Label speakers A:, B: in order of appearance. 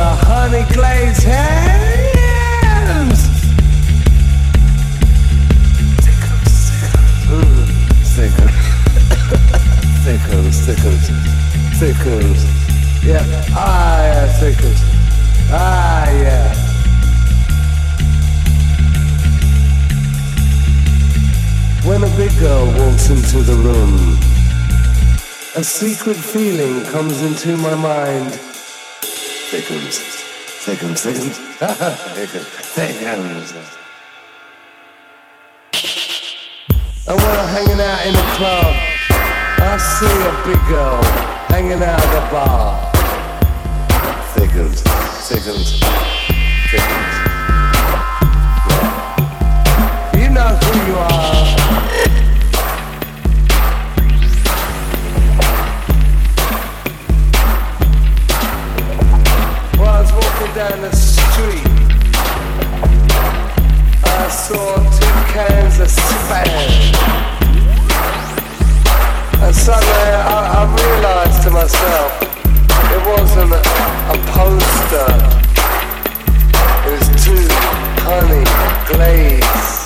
A: of honey glazed hams. Sickles, sickles, sickles, sickles. Yeah, ah, yeah, sickles. Ah, yeah. When a big girl walks into the room, a secret feeling comes into my mind. Thickens, thickens, thickens, thickens, thickens. And when I'm hanging out in a club, I see a big girl hanging out at the bar. Thickens, thickens, thickens. You know who you are. Down the street, I saw two cans of spam. And suddenly I, I realized to myself, it wasn't a, a poster. It was two honey glazed